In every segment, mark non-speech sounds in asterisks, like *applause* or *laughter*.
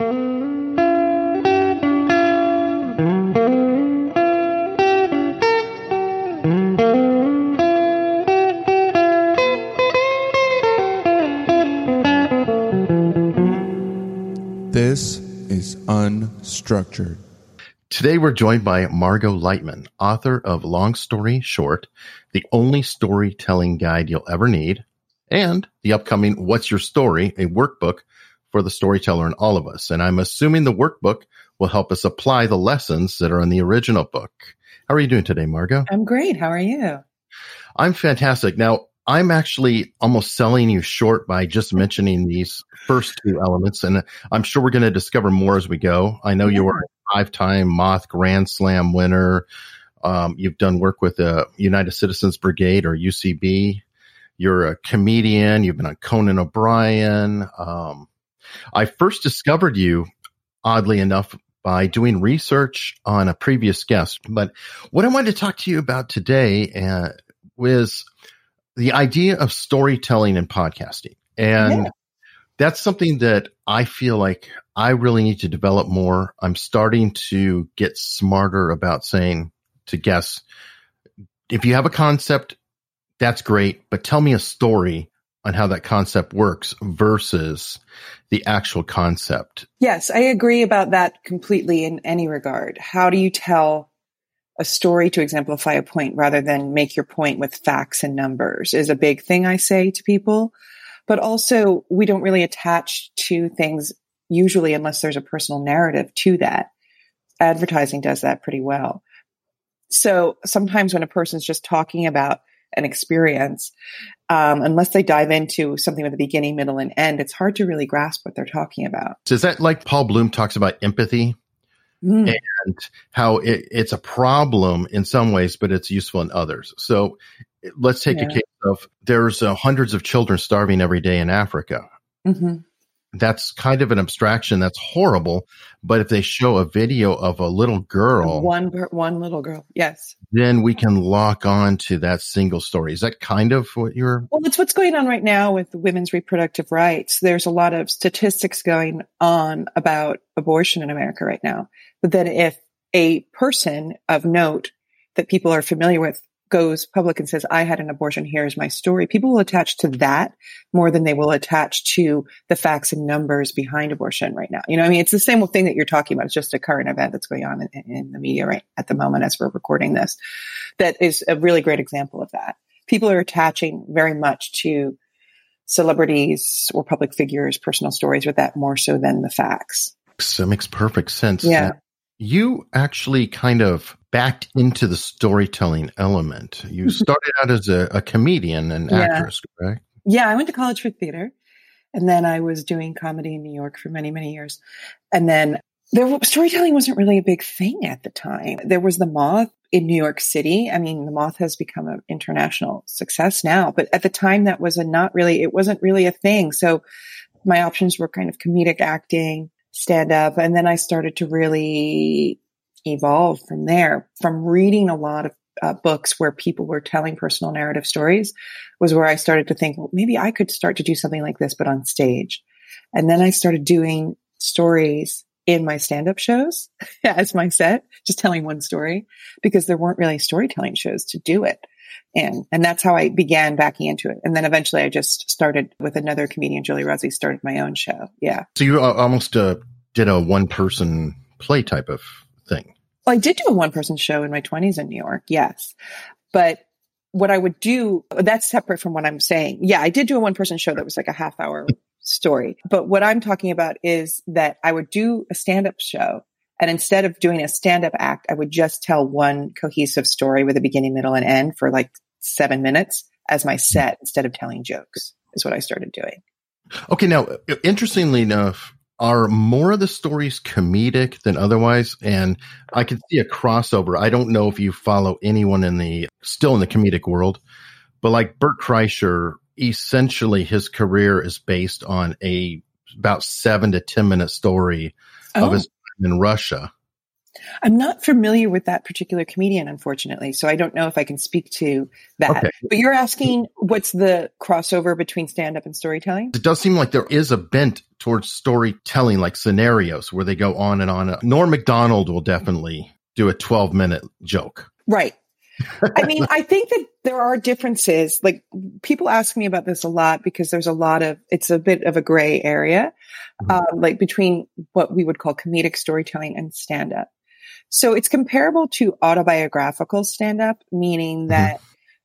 This is unstructured. Today we're joined by Margot Leitman, author of Long Story Short, the only storytelling guide you'll ever need, and the upcoming What's Your Story, a workbook for the storyteller and all of us. And I'm assuming the workbook will help us apply the lessons that are in the original book. How are you doing today, Margot? I'm great. How are you? I'm fantastic. Now, I'm actually almost selling you short by just mentioning these first two elements. And I'm sure we're going to discover more as we go. I know yeah. you are a five time Moth Grand Slam winner. Um, you've done work with the United Citizens Brigade or UCB. You're a comedian. You've been on Conan O'Brien. Um, I first discovered you, oddly enough, by doing research on a previous guest. But what I wanted to talk to you about today uh, was the idea of storytelling and podcasting. And yeah. that's something that I feel like I really need to develop more. I'm starting to get smarter about saying to guests, if you have a concept, that's great, but tell me a story on how that concept works versus the actual concept. Yes, I agree about that completely in any regard. How do you tell a story to exemplify a point rather than make your point with facts and numbers is a big thing I say to people. But also, we don't really attach to things usually unless there's a personal narrative to that. Advertising does that pretty well. So sometimes when a person's just talking about an experience, um, unless they dive into something with a beginning, middle, and end, it's hard to really grasp what they're talking about. So is that like Paul Bloom talks about empathy? mm. and how it, it's a problem in some ways, but it's useful in others. So let's take yeah. a case of there's uh, hundreds of children starving every day in Africa. Mm-hmm that's kind of an abstraction. That's horrible. But if they show a video of a little girl one one little girl. Yes. then we can lock on to that single story. Is that kind of what you're well it's what's going on right now with women's reproductive rights. There's a lot of statistics going on about abortion in america right now. But then if a person of note that people are familiar with goes public and says, I had an abortion, here's my story, people will attach to that more than they will attach to the facts and numbers behind abortion right now. You know, I mean, it's the same thing that you're talking about. It's just a current event that's going on in, in the media right at the moment as we're recording this. That is a really great example of that. People are attaching very much to celebrities or public figures, personal stories with that more so than the facts. That makes perfect sense. Yeah. You actually kind of backed into the storytelling element. You *laughs* started out as a, a comedian and yeah. actress, correct? Yeah, I went to college for theater. And then I was doing comedy in New York for many, many years. And then there storytelling wasn't really a big thing at the time. There was the Moth in New York City. I mean, the Moth has become an international success now, but at the time that was a not really, it wasn't really a thing. So my options were kind of comedic acting, stand up. And then I started to really evolve from there. From reading a lot of uh, books where people were telling personal narrative stories was where I started to think, well, maybe I could start to do something like this, but on stage. And then I started doing stories in my stand up shows *laughs* as my set, just telling one story because there weren't really storytelling shows to do it. And, and that's how I began backing into it. And then eventually I just started with another comedian, Julie Rossi, started my own show. Yeah. So you uh, almost uh, did a one person play type of thing. Well, I did do a one person show in my 20s in New York, yes. But what I would do, that's separate from what I'm saying. Yeah, I did do a one person show that was like a half hour story. But what I'm talking about is that I would do a stand up show. And instead of doing a stand up act, I would just tell one cohesive story with a beginning, middle, and end for like seven minutes as my set instead of telling jokes, is what I started doing. Okay. Now, interestingly enough, are more of the stories comedic than otherwise? And I can see a crossover. I don't know if you follow anyone in the still in the comedic world, but like Bert Kreischer, essentially his career is based on a about seven to ten minute story oh. of his time in Russia. I'm not familiar with that particular comedian, unfortunately. So I don't know if I can speak to that. Okay. But you're asking what's the crossover between stand up and storytelling? It does seem like there is a bent towards storytelling, like scenarios where they go on and on. Norm Macdonald will definitely do a 12 minute joke. Right. I mean, I think that there are differences. Like people ask me about this a lot because there's a lot of, it's a bit of a gray area, Mhm. um, like between what we would call comedic storytelling and stand up. So it's comparable to autobiographical stand up, meaning mm-hmm. that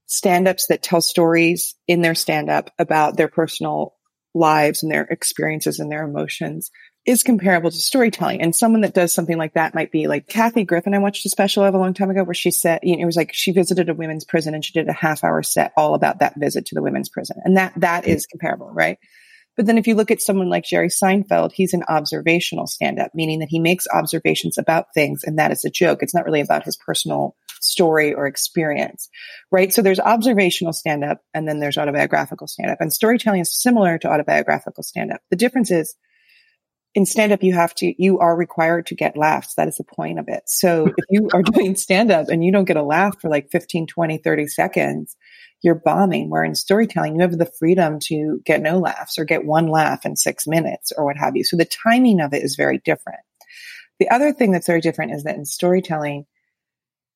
stand ups that tell stories in their stand up about their personal lives and their experiences and their emotions is comparable to storytelling. And someone that does something like that might be like Kathy Griffin. I watched a special of a long time ago where she said, you know, it was like she visited a women's prison and she did a half hour set all about that visit to the women's prison. And that, that mm-hmm. is comparable, right? But then if you look at someone like Jerry Seinfeld, he's an observational stand up, meaning that he makes observations about things and that is a joke. It's not really about his personal story or experience, right? So there's observational stand up and then there's autobiographical stand up and storytelling is similar to autobiographical stand up. The difference is in stand up, you have to, you are required to get laughs. That is the point of it. So if you are *laughs* doing stand up and you don't get a laugh for like 15, 20, 30 seconds, you're bombing. Where in storytelling, you have the freedom to get no laughs or get one laugh in six minutes or what have you. So the timing of it is very different. The other thing that's very different is that in storytelling,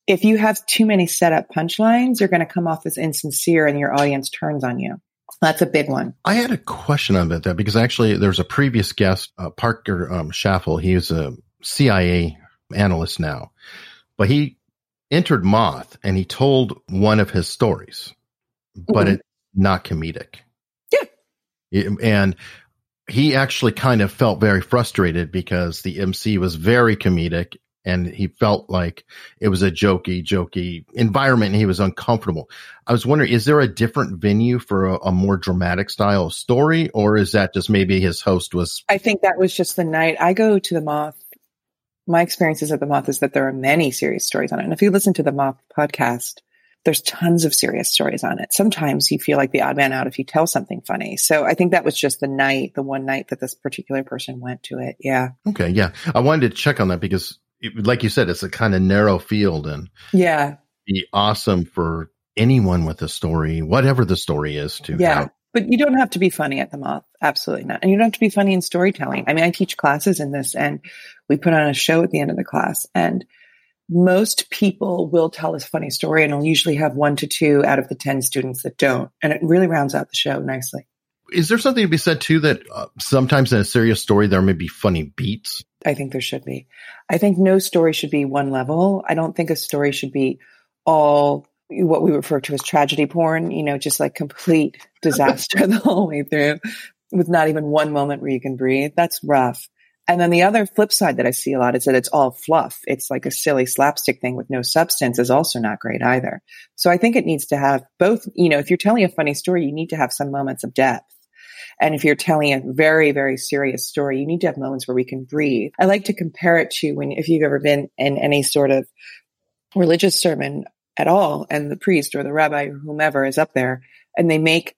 if you have too many setup punchlines, you're going to come off as insincere and your audience turns on you. That's a big one. I had a question about that because actually there's a previous guest, uh, Parker um, Schaffel. He's a CIA analyst now, but he entered Moth and he told one of his stories, but Mhm. it's not comedic. Yeah. It- and he actually kind of felt very frustrated because the MC was very comedic and he felt like it was a jokey, jokey environment and he was uncomfortable. I was wondering, is there a different venue for a, a more dramatic style of story, or is that just maybe his host was? I think that was just the night I go to the Moth. My experiences at the Moth is that there are many serious stories on it. And if you listen to the Moth podcast, there's tons of serious stories on it. Sometimes you feel like the odd man out if you tell something funny. So I think that was just the night, the one night that this particular person went to it. Yeah. Okay, yeah, I wanted to check on that because, it, like you said, it's a kind of narrow field and Yeah. be awesome for anyone with a story, whatever the story is, to Yeah. have. But you don't have to be funny at the Moth. Absolutely not. And you don't have to be funny in storytelling. I mean, I teach classes in this and we put on a show at the end of the class and most people will tell a funny story and I'll usually have one to two out of the 10 students that don't. And it really rounds out the show nicely. Is there something to be said too that uh, sometimes in a serious story there may be funny beats? I think there should be. I think no story should be one level. I don't think a story should be all what we refer to as tragedy porn, you know, just like complete *laughs* disaster the whole way through with not even one moment where you can breathe. That's rough. And then the other flip side that I see a lot is that it's all fluff. It's like a silly slapstick thing with no substance is also not great either. So I think it needs to have both, you know, if you're telling a funny story, you need to have some moments of depth. And if you're telling a very, very serious story, you need to have moments where we can breathe. I like to compare it to when, if you've ever been in any sort of religious sermon at all, and the priest or the rabbi or whomever is up there and they make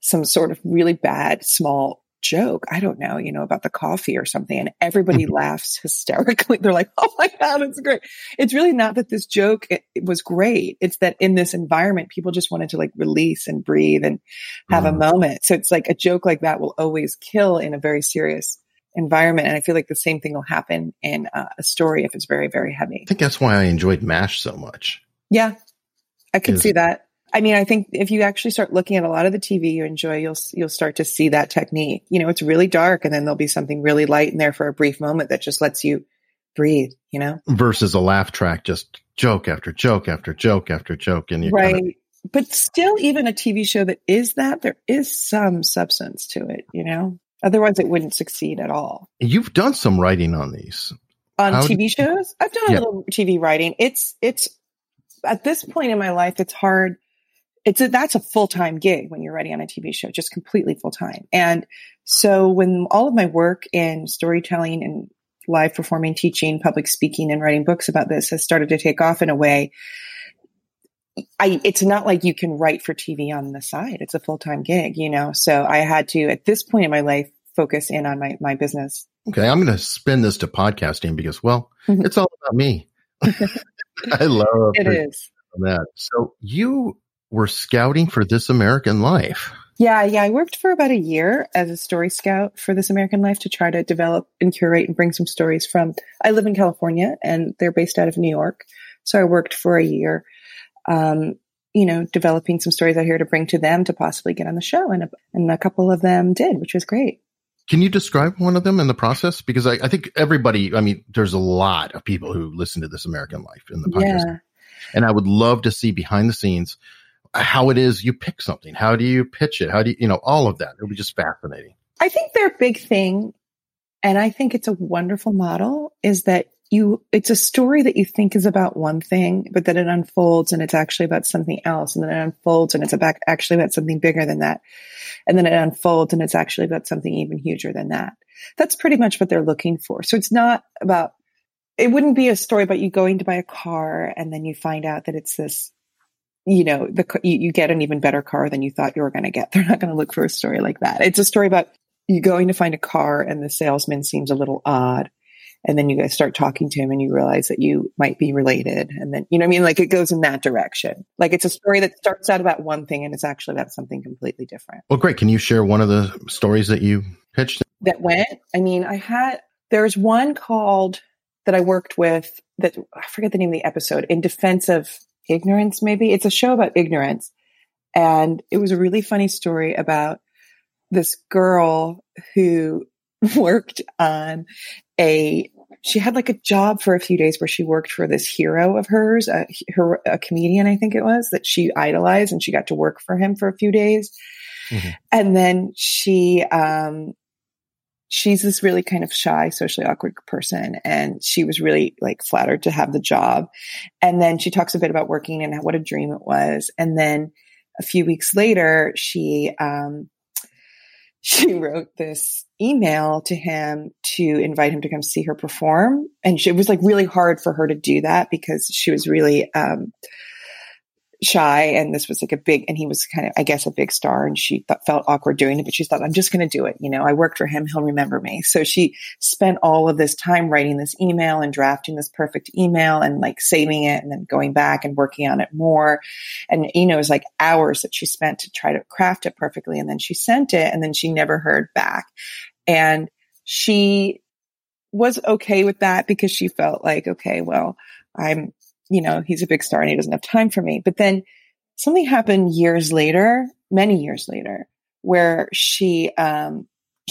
some sort of really bad small joke. I don't know, you know, about the coffee or something. And everybody laughs hysterically. They're like, Oh my God, it's great. It's really not that this joke it, it was great. It's that in this environment, people just wanted to like release and breathe and have Mhm. a moment. So it's like a joke like that will always kill in a very serious environment. And I feel like the same thing will happen in uh, a story if it's very, very heavy. I think that's why I enjoyed MASH so much. Yeah, I can see that. I mean, I think if you actually start looking at a lot of the TV you enjoy, you'll you'll start to see that technique. You know, it's really dark, and then there'll be something really light in there for a brief moment that just lets you breathe. You know, Versus a laugh track, just joke after joke after joke after joke, and you right? kind of but still, even a TV show that is that, there is some substance to it. You know, otherwise it wouldn't succeed at all. you've done some writing on these. on How TV shows. I've done Yeah. a little TV writing. It's it's at this point in my life, it's hard. It's a, that's a full time gig when you're writing on a TV show, just completely full time. And so when all of my work in storytelling and live performing, teaching, public speaking, and writing books about this has started to take off in a way. I, it's not like you can write for TV on the side. It's a full time gig, you know? So I had to, at this point in my life, focus in on my, my business. Okay. I'm going to spin this to podcasting because, well, Mhm. it's all about me. *laughs* *laughs* I love It is. that. So you were scouting for This American Life. Yeah, yeah. I worked for about a year as a story scout for This American Life to try to develop and curate and bring some stories from. I live in California and they're based out of New York. So I worked for a year, um, you know, developing some stories out here to bring to them to possibly get on the show. And a, and a couple of them did, which was great. Can you describe one of them in the process? Because I, I think everybody, I mean, there's a lot of people who listen to This American Life in the podcast. Yeah. And I would love to see behind the scenes how it is you pick something. How do you pitch it? How do you, you know, all of that? It would be just fascinating. I think their big thing, and I think it's a wonderful model, is that you, it's a story that you think is about one thing, but then it unfolds and it's actually about something else. And then it unfolds and it's about actually about something bigger than that. And then it unfolds and it's actually about something even huger than that. That's pretty much what they're looking for. So it's not about, it wouldn't be a story about you going to buy a car and then you find out that it's this you know, the you, you get an even better car than you thought you were going to get. *laughs* They're not going to look for a story like that. It's a story about you going to find a car and the salesman seems a little odd. And then you guys start talking to him and you realize that you might be related. And then, you know what I mean? Like it goes in that direction. Like it's a story that starts out about one thing and it's actually about something completely different. Well, great. Can you share one of the stories that you pitched? That went, I mean, I had, there's one called that I worked with that I forget the name of the episode in defense of ignorance, maybe. It's a show about ignorance. And it was a really funny story about this girl who *laughs* worked on a, she had like a job for a few days where she worked for this hero of hers, a, her, a comedian, I think it was, that she idolized and she got to work for him for a few days. Mhm. And then she, um, she's this really kind of shy, socially awkward person. And she was really like flattered to have the job. And then she talks a bit about working and what a dream it was. And then a few weeks later, she, um, *laughs* she wrote this email to him to invite him to come see her perform. And she, it was like really hard for her to do that because she was really, um, shy and this was like a big and he was kind of i guess a big star and she felt awkward doing it but she thought i'm just going to do it you know i worked for him he'll remember me. So she spent all of this time writing this email and drafting this perfect email and like saving it and then going back and working on it more. And you know it was like hours that she spent to try to craft it perfectly and then she sent it and then she never heard back. And she was okay with that because she felt like okay well i'm you know, he's a big star and he doesn't have time for me. But then something happened years later, many years later, where she, um,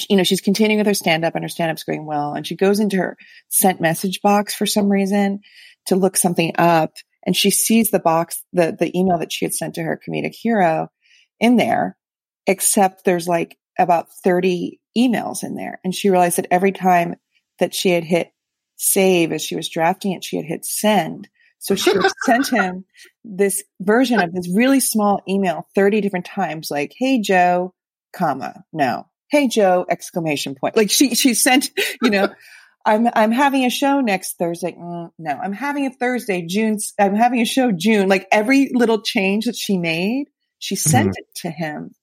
you know, she's continuing with her stand up and her stand up's going well. And she goes into her sent message box for some reason to look something up. And she sees the box, the, the email that she had sent to her comedic hero in there, except there's like about 30 emails in there. And she realized that every time that she had hit save as she was drafting it, she had hit send. So she *laughs* sent him this version of this really small email 30 different times, like, Hey, Joe, comma, no. Hey, Joe, exclamation point. Like she, she sent, *laughs* you know, I'm, I'm having a show next Thursday. Mm, no, I'm having a Thursday, June. I'm having a show June. Like every little change that she made, she sent Mhm. it to him.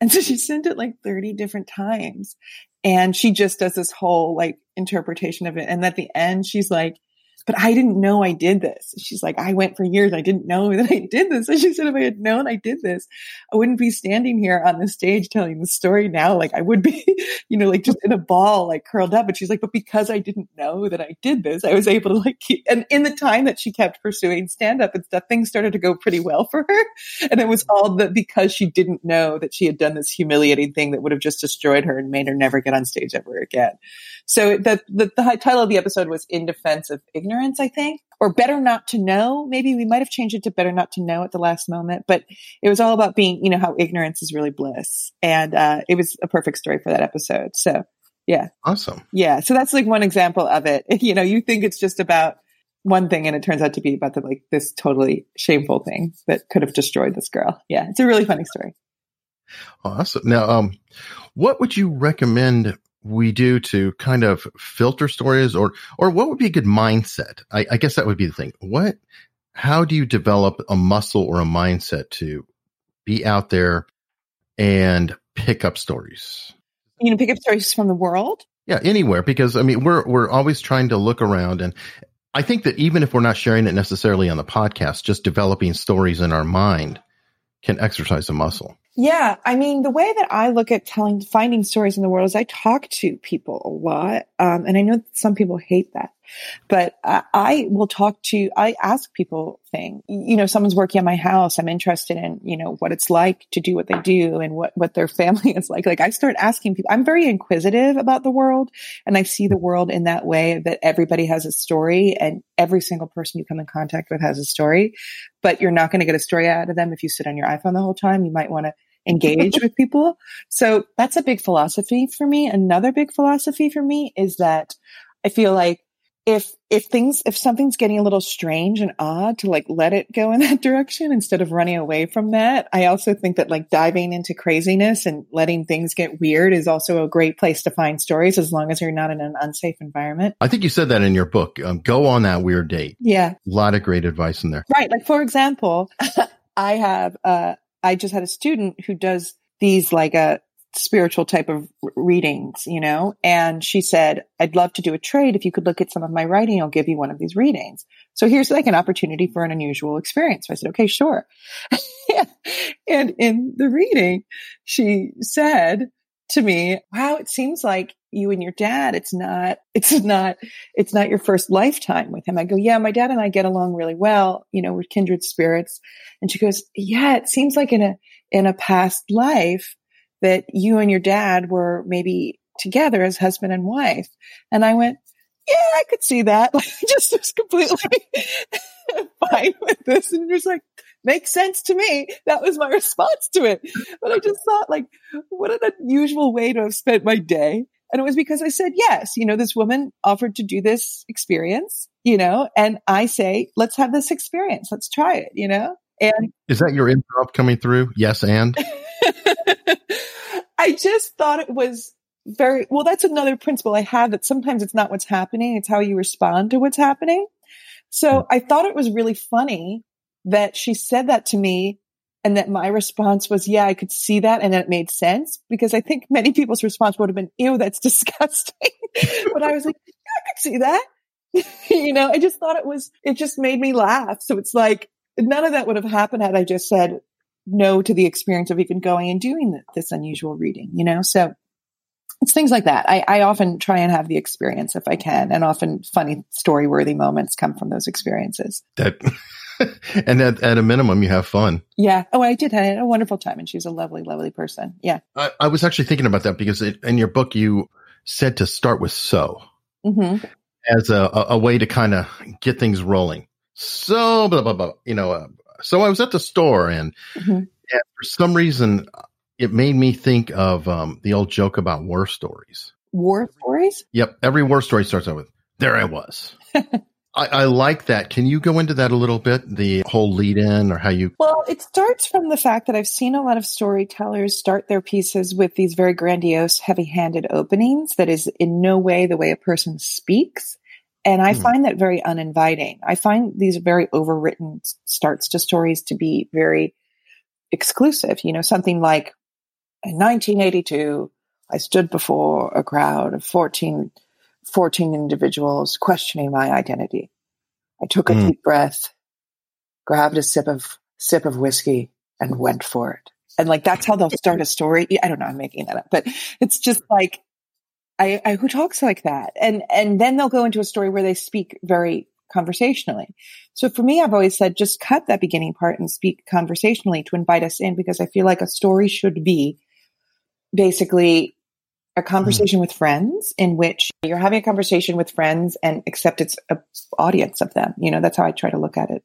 And so she sent it like 30 different times. And she just does this whole like interpretation of it. And at the end, she's like, but I didn't know I did this. She's like, I went for years. I didn't know that I did this. *laughs* And she said, if I had known I did this, I wouldn't be standing here on the stage telling the story now. Like I would be, *laughs* you know, like just in a ball, like curled up. But she's like, but because I didn't know that I did this, I was able to like keep, and in the time that she kept pursuing stand up and stuff, things started to go pretty well for her. *laughs* And it was all that because she didn't know that she had done this humiliating thing that would have just destroyed her and made her never get on stage ever again. So the, the, the title of the episode was In Defense of Ignorance, I think, or Better Not to Know. Maybe we might have changed it to Better Not to Know at the last moment, but it was all about being, you know, how ignorance is really bliss. And, uh, it was a perfect story for that episode. So yeah, Awesome. yeah. So that's like one example of it. *laughs* You know, you think it's just about one thing and it turns out to be about the, like this totally shameful thing that could have destroyed this girl. Yeah. It's a really funny story. Awesome. Now, um, what would you recommend we do to kind of filter stories or, or what would be a good mindset? I, I guess that would be the thing. What, how do you develop a muscle or a mindset to be out there and pick up stories? You know, pick up stories from the world. Yeah, anywhere because I mean we're we're always trying to look around and I think that even if we're not sharing it necessarily on the podcast, just developing stories in our mind can exercise a muscle. Yeah, I mean, the way that I look at telling, finding stories in the world is I talk to people a lot, um, and I know some people hate that, but uh, I will talk to. I ask people things. You know, someone's working at my house. I'm interested in you know what it's like to do what they do and what what their *laughs* family is like. Like I start asking people. I'm very inquisitive about the world, and I see the world in that way that everybody has a story, and every single person you come in contact with has a story. But you're not going to get a story out of them if you sit on your iPhone the whole time. You might want to engage with people. So that's a big philosophy for me. Another big philosophy for me is that I feel like if if things if something's getting a little strange and odd to like let it go in *laughs* that direction instead of running away from that i also think that like diving into craziness and letting things get weird is also a great place to find stories as long as you're not in an unsafe environment I think you said that in your book. Um, go on that weird date. yeah A lot of great advice in there. Right. Like for example, *laughs* I have uh I just had a student who does these like a spiritual type of readings, you know, and she said, I'd love to do a trade. If you could look at some of my writing, I'll give you one of these readings. So here's like an opportunity for an unusual experience. So I said, okay, sure. *laughs* and in the reading, she said to me, wow, it seems like you and your dad, it's not, *laughs* it's not, it's not your first lifetime with him. I go, yeah, my dad and I get along really well. You know, we're kindred spirits. And she goes, yeah, it seems like in a, in a past life that you and your dad were maybe together as husband and wife. And I went, yeah, I could see that. *laughs* Like, just was completely *laughs* fine with this. And just like, makes sense to me. That was my response to it. But I just thought like, what an unusual way to have spent my day. And it was because I said, yes, you know, this woman offered to do this experience, you know, and I say, let's have this experience. Let's try it, you know? And Is that your improv coming through? Yes, and *laughs* I just thought it was very well. That's another principle I have that sometimes it's not what's happening, it's how you respond to what's happening. So hmm. I thought it was really funny that she said that to me and that my response was, yeah, I could see that. And it made sense because I think many people's response would have been, ew, that's *laughs* disgusting. but I was like, yeah, I could see that. *laughs* you know, I just thought it was, it just made me laugh. So it's like, none of that would have happened had I just said no to the experience of even going and doing th- this unusual reading, you know? So it's things like that. I, I often try and have the experience if I can, and often funny story worthy moments come from those experiences. that, *laughs* *laughs* and at, at a minimum, you have fun. Yeah. Oh, I did. I had a wonderful time, and she's a lovely, lovely person. Yeah. I, I was actually thinking about that because it, in your book, you said to start with so hmm as a, a, a way to kind of get things rolling. So, blah, blah, blah, you know, uh, so I was at the store and, hmm and for some reason, it made me think of um, the old joke about war stories. War stories. Yep. Every war story starts out with, there I was. *laughs* I, I like that. Can you go into that a little bit? The whole lead in or how you, Well, it starts from the fact that I've seen a lot of storytellers start their pieces with these very grandiose, heavy handed openings that is in no way the way a person speaks. And I Hmm. find that very uninviting. I find these very overwritten starts to stories to be very exclusive. You know, something like in 1982, I stood before a crowd of 14, 14 individuals questioning my identity. I took a Mm. deep breath, grabbed a sip of sip of whiskey, and went for it. And like that's how they'll *laughs* start a story. I don't know, I'm making that up, but it's just like I, I who talks like that, and and then they'll go into a story where they speak very conversationally. So for me, I've always said just cut that beginning part and speak conversationally to invite us in because I feel like a story should be basically a conversation with friends in which you're having a conversation with friends and except it's a audience of them. You know, that's how I try to look at it.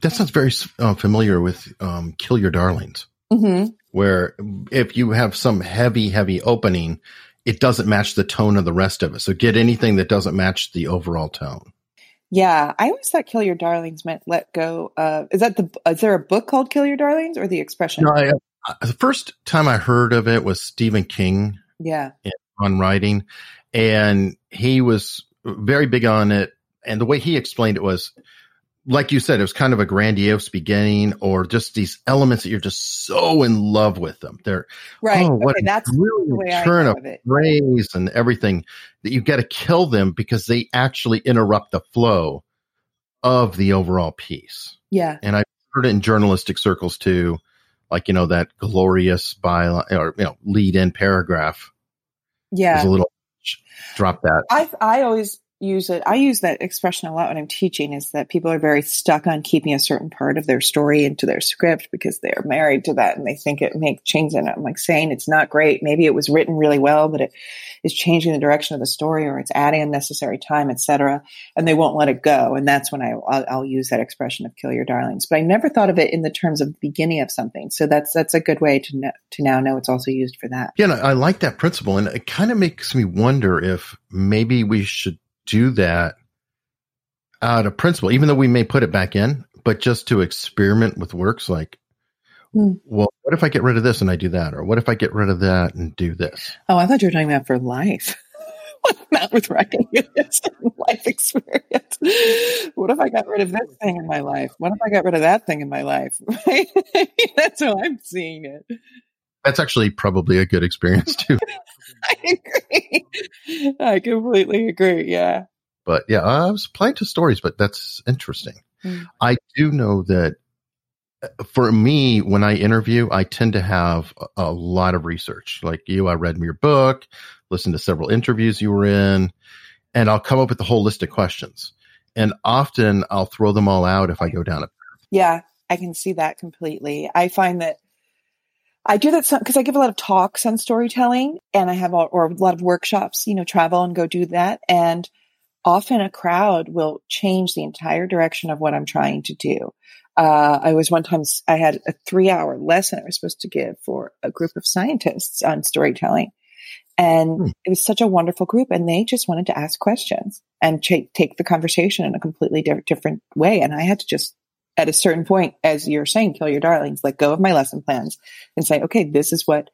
that sounds very uh, familiar with um, Kill Your Darlings. hmm where if you have some heavy, heavy opening, it doesn't match the tone of the rest of it. So get anything that doesn't match the overall tone. Yeah, I always thought "Kill Your Darlings" meant let go. of is that the? Is there a book called "Kill Your Darlings" or the expression? No, I, uh, the first time I heard of it was Stephen King Yeah. on writing, and he was very big on it. And the way he explained it was like you said, it was kind of a grandiose beginning, or just these elements that you're just so in love with them. They're right. Oh, what okay, that's really the way turn of phrase and everything that you've got to kill them because they actually interrupt the flow of the overall piece. Yeah. And I've heard it in journalistic circles too, like you know that glorious byline or you know lead in paragraph Yeah. a little drop that. I I always use it. I use that expression a lot when I'm teaching. Is that people are very stuck on keeping a certain part of their story into their script because they are married to that and they think it makes change. And I'm like saying it's not great. Maybe it was written really well, but it is changing the direction of the story or it's adding unnecessary time, etc. And they won't let it go. And that's when I I'll, I'll use that expression of "kill your darlings." But I never thought of it in the terms of the beginning of something. So that's that's a good way to know, to now know it's also used for that. Yeah, and I like that principle, and it kind of makes me wonder if maybe we should do that out of principle, even though we may put it back in, but just to experiment with works like, Hmm. well, what if I get rid of this and I do that, or what if I get rid of that and do this? Oh, I thought you were talking about for life. *laughs* Not with recognition, *laughs* life experience. What if I got rid of this thing in my life? What if I got rid of that thing in my life? *laughs* That's how I'm seeing it. That's actually probably a good experience too. *laughs* I agree. I completely agree. Yeah. but yeah, I was applying to stories, but that's interesting. Mm. I do know that uh, for me, when I interview, I tend to have a, a lot of research. Like you, I read your book, listened to several interviews you were in, and I'll come up with a whole list of questions. And often I'll throw them all out if I go down a path. Yeah. I can see that completely. I find that I do that because I give a lot of talks on storytelling and I have, all, or a lot of workshops, you know, travel and go do that. And often a crowd will change the entire direction of what I'm trying to do. Uh, I was one time, I had a three hour lesson I was supposed to give for a group of scientists on storytelling. And Hmm. it was such a wonderful group and they just wanted to ask questions and ch- take the conversation in a completely di- different way. And I had to just, at a certain point, as you're saying, kill your darlings, let go of my lesson plans and say, okay, this is what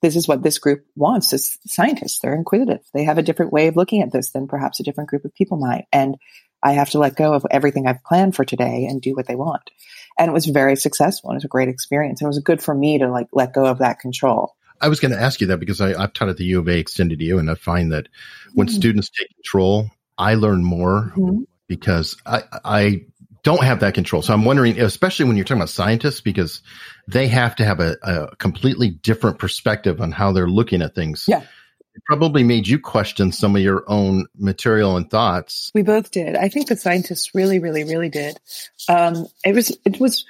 this is what this group wants as scientists. They're inquisitive. They have a different way of looking at this than perhaps a different group of people might. And I have to let go of everything I've planned for today and do what they want. And it was very successful. And it was a great experience. And it was good for me to like let go of that control. I was going to ask you that because I, I've taught at the U of A extended U, and I find that when Mhm. students take control, I learn more Mhm. because I, I don't have that control. So I'm wondering, especially when you're talking about scientists, because they have to have a, a completely different perspective on how they're looking at things. Yeah. It probably made you question some of your own material and thoughts. We both did. I think the scientists really, really, really did. Um, it was, it was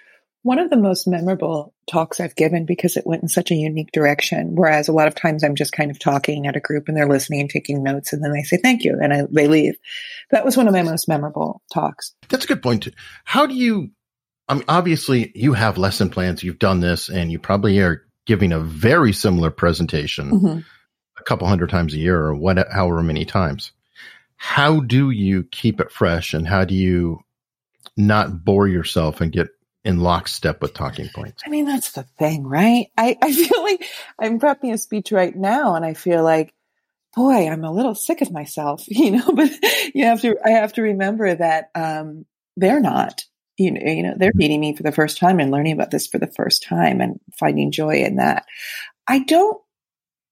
one of the most memorable talks I've given because it went in such a unique direction. Whereas a lot of times I'm just kind of talking at a group and they're listening and taking notes and then they say thank you and I, they leave. That was one of my most memorable talks. That's a good point. How do you, I mean, obviously you have lesson plans, you've done this, and you probably are giving a very similar presentation Mhm. a couple hundred times a year or what, however many times. How do you keep it fresh and how do you not bore yourself and get in lockstep with talking points? I mean, that's the thing, right? I, I *laughs* feel like I'm prepping a speech right now and I feel like, boy, I'm a little sick of myself, *laughs* you know, but you have to, I have to remember that, um, they're not, you know, you know, they're meeting me for the first time and learning about this for the first time and finding joy in that. I don't,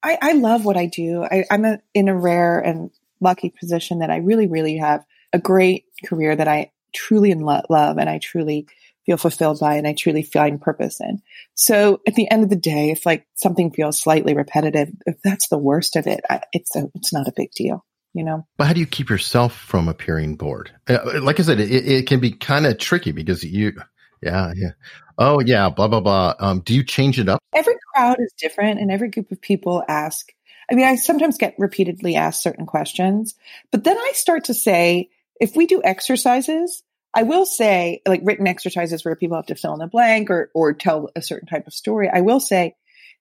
I, I love what I do. I, I'm a, in a rare and lucky position that I really, really have a great career that I truly in lo- love and I truly feel fulfilled by and I truly find purpose in. So at the end of the day, if like something feels slightly repetitive, if that's the worst of it, I, it's a, it's not a big deal, you know? But how do you keep yourself from appearing bored? Uh, Like I said, it, it can be kind of tricky because you, yeah, yeah. Oh, yeah, blah, blah, blah. Um, do you change it up? Every crowd is different and every group of people ask. I mean, I sometimes get repeatedly asked certain questions, but then I start to say, if we do exercises, I will say like written exercises where people have to fill in a blank or, or tell a certain type of story. I will say,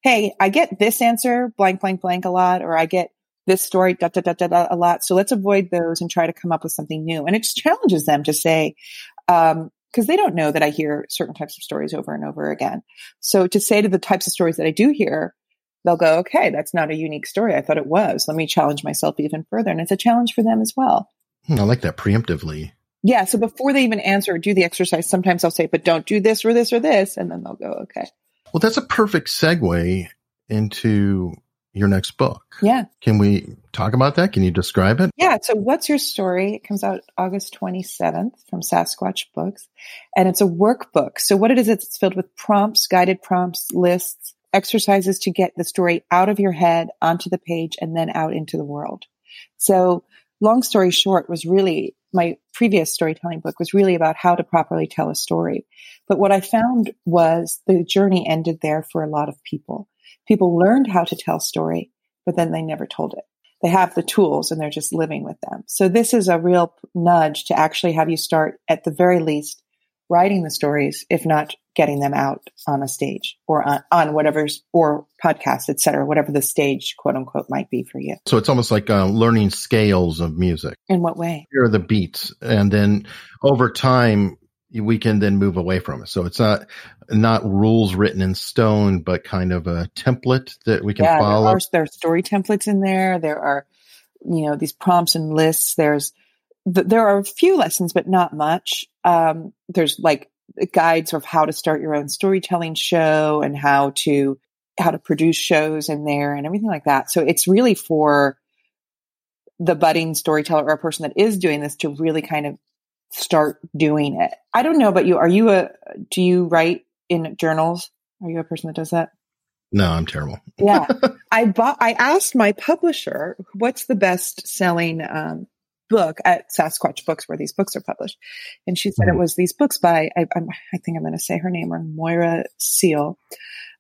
Hey, I get this answer blank, blank, blank a lot, or I get this story da, da, da, da, da, a lot. So let's avoid those and try to come up with something new. And it just challenges them to say, um, because they don't know that I hear certain types of stories over and over again. So to say to the types of stories that I do hear, they'll go, okay, that's not a unique story. I thought it was. Let me challenge myself even further. And it's a challenge for them as well. Hmm, I like that preemptively. Yeah. So before they even answer or do the exercise, sometimes I'll say, but don't do this or this or this. And then they'll go, okay. Well, that's a perfect segue into your next book. Yeah. Can we talk about that? Can you describe it? Yeah. So, What's Your Story? It comes out August 27th from Sasquatch Books, and it's a workbook. So, what it is, it's filled with prompts, guided prompts, lists, exercises to get the story out of your head onto the page and then out into the world. So, long story short, was really my previous storytelling book was really about how to properly tell a story. But what I found was the journey ended there for a lot of people people learned how to tell a story, but then they never told it. They have the tools and they're just living with them. So this is a real nudge to actually have you start at the very least writing the stories, if not getting them out on a stage or on, on whatever's or podcast, et cetera, whatever the stage quote unquote might be for you. So it's almost like uh, learning scales of music. In what way? Here are the beats. And then over time, we can then move away from it. So it's not not rules written in stone, but kind of a template that we can yeah, follow. There are, there are story templates in there. There are, you know, these prompts and lists. There's there are a few lessons, but not much. Um, there's like guides of how to start your own storytelling show and how to how to produce shows in there and everything like that. So it's really for the budding storyteller or a person that is doing this to really kind of start doing it. I don't know about you. Are you a, do you write in journals? Are you a person that does that? No, I'm terrible. yeah. *laughs* I bought, I asked my publisher, what's the best selling, um, book at Sasquatch Books where these books are published. And she said mm-hmm. it was these books by, I, I think I'm going to say her name or Moorea Seal,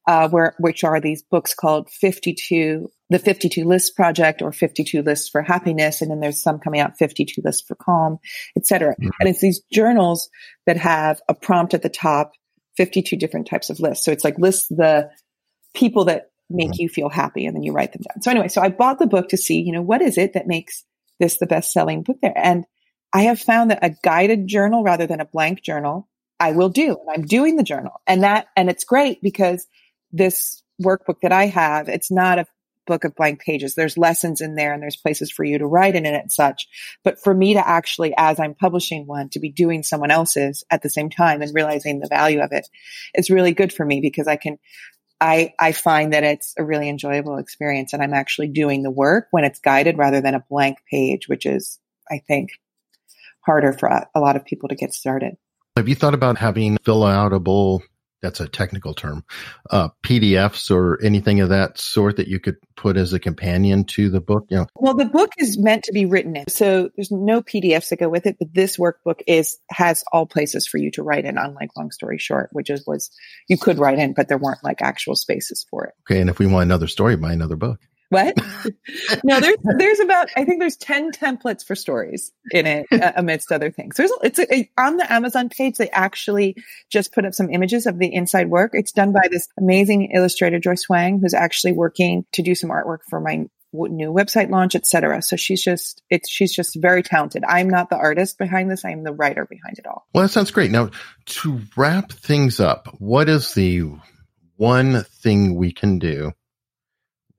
uh, where, which are these books called 52 the 52 list project or 52 lists for happiness. And then there's some coming out 52 lists for calm, etc. Mm-hmm. And it's these journals that have a prompt at the top, 52 different types of lists. So it's like list the people that make mm-hmm. you feel happy and then you write them down. So anyway, so I bought the book to see, you know, what is it that makes this the best selling book there? And I have found that a guided journal rather than a blank journal, I will do. And I'm doing the journal and that, and it's great because this workbook that I have, it's not a book of blank pages. There's lessons in there and there's places for you to write in it and such. But for me to actually, as I'm publishing one, to be doing someone else's at the same time and realizing the value of it is really good for me because I can, I, I find that it's a really enjoyable experience and I'm actually doing the work when it's guided rather than a blank page, which is, I think, harder for a, a lot of people to get started. Have you thought about having fill outable that's a technical term, uh, PDFs or anything of that sort that you could put as a companion to the book? You know, well, the book is meant to be written in, so there's no PDFs that go with it. But this workbook is has all places for you to write in. Unlike Long Story Short, which is was you could write in, but there weren't like actual spaces for it. Okay, and if we want another story, buy another book. What? *laughs* no, there's there's about I think there's ten templates for stories in it, uh, amidst other things. There's it's a, a, on the Amazon page. They actually just put up some images of the inside work. It's done by this amazing illustrator Joyce Wang, who's actually working to do some artwork for my new website launch, etc. So she's just it's she's just very talented. I'm not the artist behind this. I'm the writer behind it all. Well, that sounds great. Now to wrap things up, what is the one thing we can do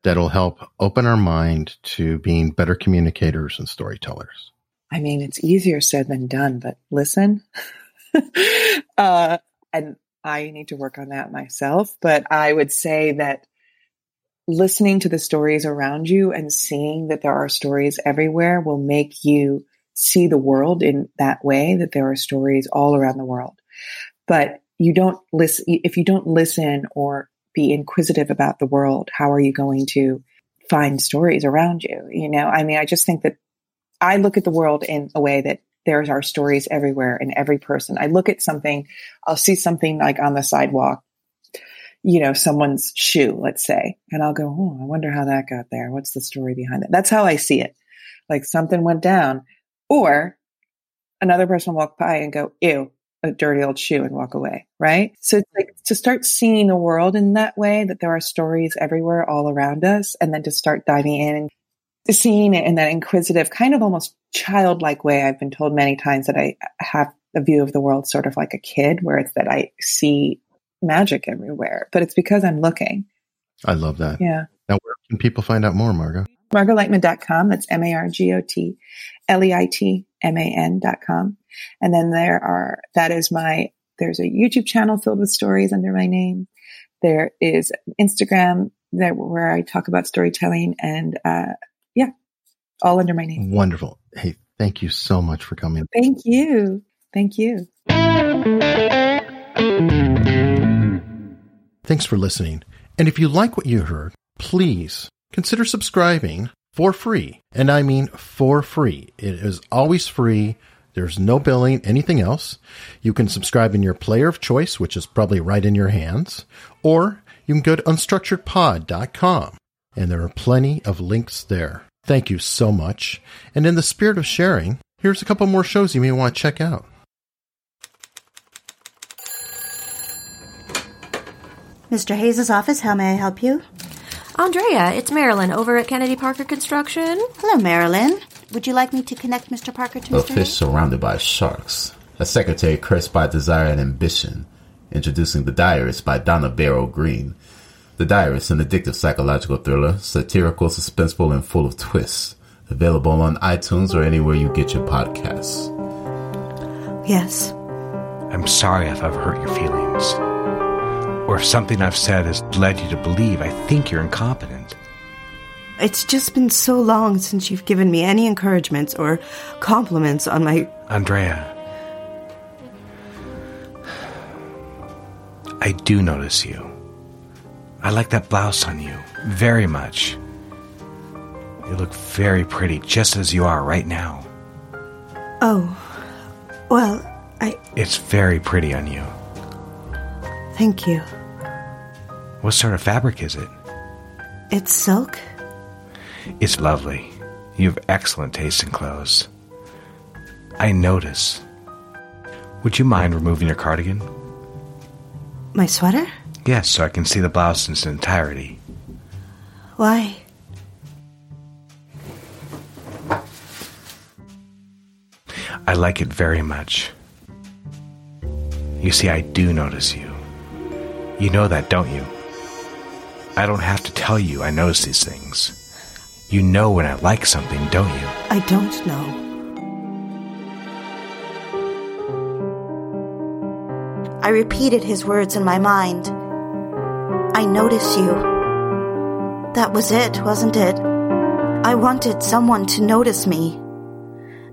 that'll help open our mind to being better communicators and storytellers? I mean, it's easier said than done, but listen. *laughs* uh, and I need to work on that myself, but I would say that listening to the stories around you and seeing that there are stories everywhere will make you see the world in that way that there are stories all around the world. But you don't listen, if you don't listen or be inquisitive about the world, how are you going to find stories around you? You know, I mean, I just think that I look at the world in a way that there's our stories everywhere in every person. I look at something, I'll see something like on the sidewalk, you know, someone's shoe, let's say, and I'll go, oh, I wonder how that got there. What's the story behind it? That's how I see it. Like something went down. Or another person will walk by and go, ew, a dirty old shoe and walk away, right? Mm-hmm. So it's like to start seeing the world in that way, that there are stories everywhere all around us, and then to start diving in and seeing it in that inquisitive, kind of almost childlike way. I've been told many times that I have a view of the world sort of like a kid, where it's that I see magic everywhere, but it's because I'm looking. I love that. Yeah. Now, where can people find out more, Margot? margotleitman.com. That's M-A-R-G-O-T L-E-I-T-M-A-N.com. And then there are, that is my, there's a YouTube channel filled with stories under my name. There is Instagram there where I talk about storytelling and, uh, yeah, all under my name. Wonderful. Hey, thank you so much for coming. Thank you. Thank you. Thanks for listening. And if you like what you heard, please consider subscribing for free. And I mean for free. It is always free. There's no billing, anything else. You can subscribe in your player of choice, which is probably right in your hands, or you can go to unstructuredpod.com and there are plenty of links there. Thank you so much. And in the spirit of sharing, here's a couple more shows you may want to check out. Mr. Hayes' office, how may I help you? Andrea, it's Marilyn over at Kennedy Parker Construction. Hello, Marilyn. Would you like me to connect Mr. Parker to A Mr. fish Hayes? surrounded by sharks. A secretary cursed by desire and ambition. Introducing The Diarist by Donna Barrow Green. The Diarist, an addictive psychological thriller, satirical, suspenseful, and full of twists. Available on iTunes or anywhere you get your podcasts. Yes. I'm sorry if I've hurt your feelings. Or if something I've said has led you to believe I think you're incompetent. It's just been so long since you've given me any encouragements or compliments on my. Andrea. I do notice you. I like that blouse on you very much. You look very pretty just as you are right now. Oh. Well, I. It's very pretty on you. Thank you. What sort of fabric is it? It's silk? It's lovely. You have excellent taste in clothes. I notice. Would you mind removing your cardigan? My sweater? Yes, so I can see the blouse in its entirety. Why? I like it very much. You see, I do notice you. You know that, don't you? I don't have to tell you I notice these things. You know when I like something, don't you? I don't know. I repeated his words in my mind. I notice you. That was it, wasn't it? I wanted someone to notice me.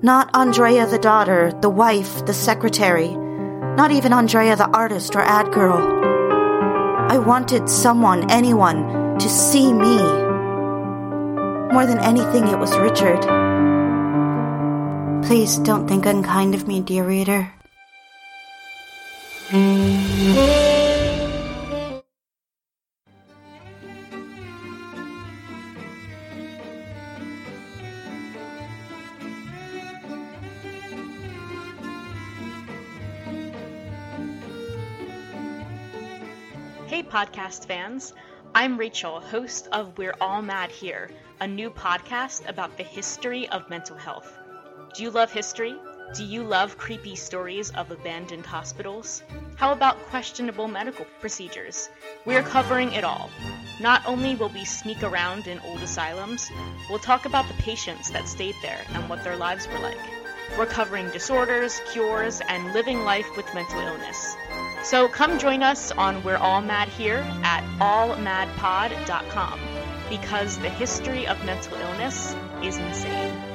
Not Andrea the daughter, the wife, the secretary. Not even Andrea the artist or ad girl. I wanted someone, anyone, to see me. More than anything, it was Richard. Please don't think unkind of me, dear reader. Podcast fans. I'm Rachel, host of We're All Mad Here, a new podcast about the history of mental health. Do you love history? Do you love creepy stories of abandoned hospitals? How about questionable medical procedures? We're covering it all. Not only will we sneak around in old asylums, we'll talk about the patients that stayed there and what their lives were like. We're covering disorders, cures, and living life with mental illness. So come join us on We're All Mad Here at allmadpod.com because the history of mental illness is insane.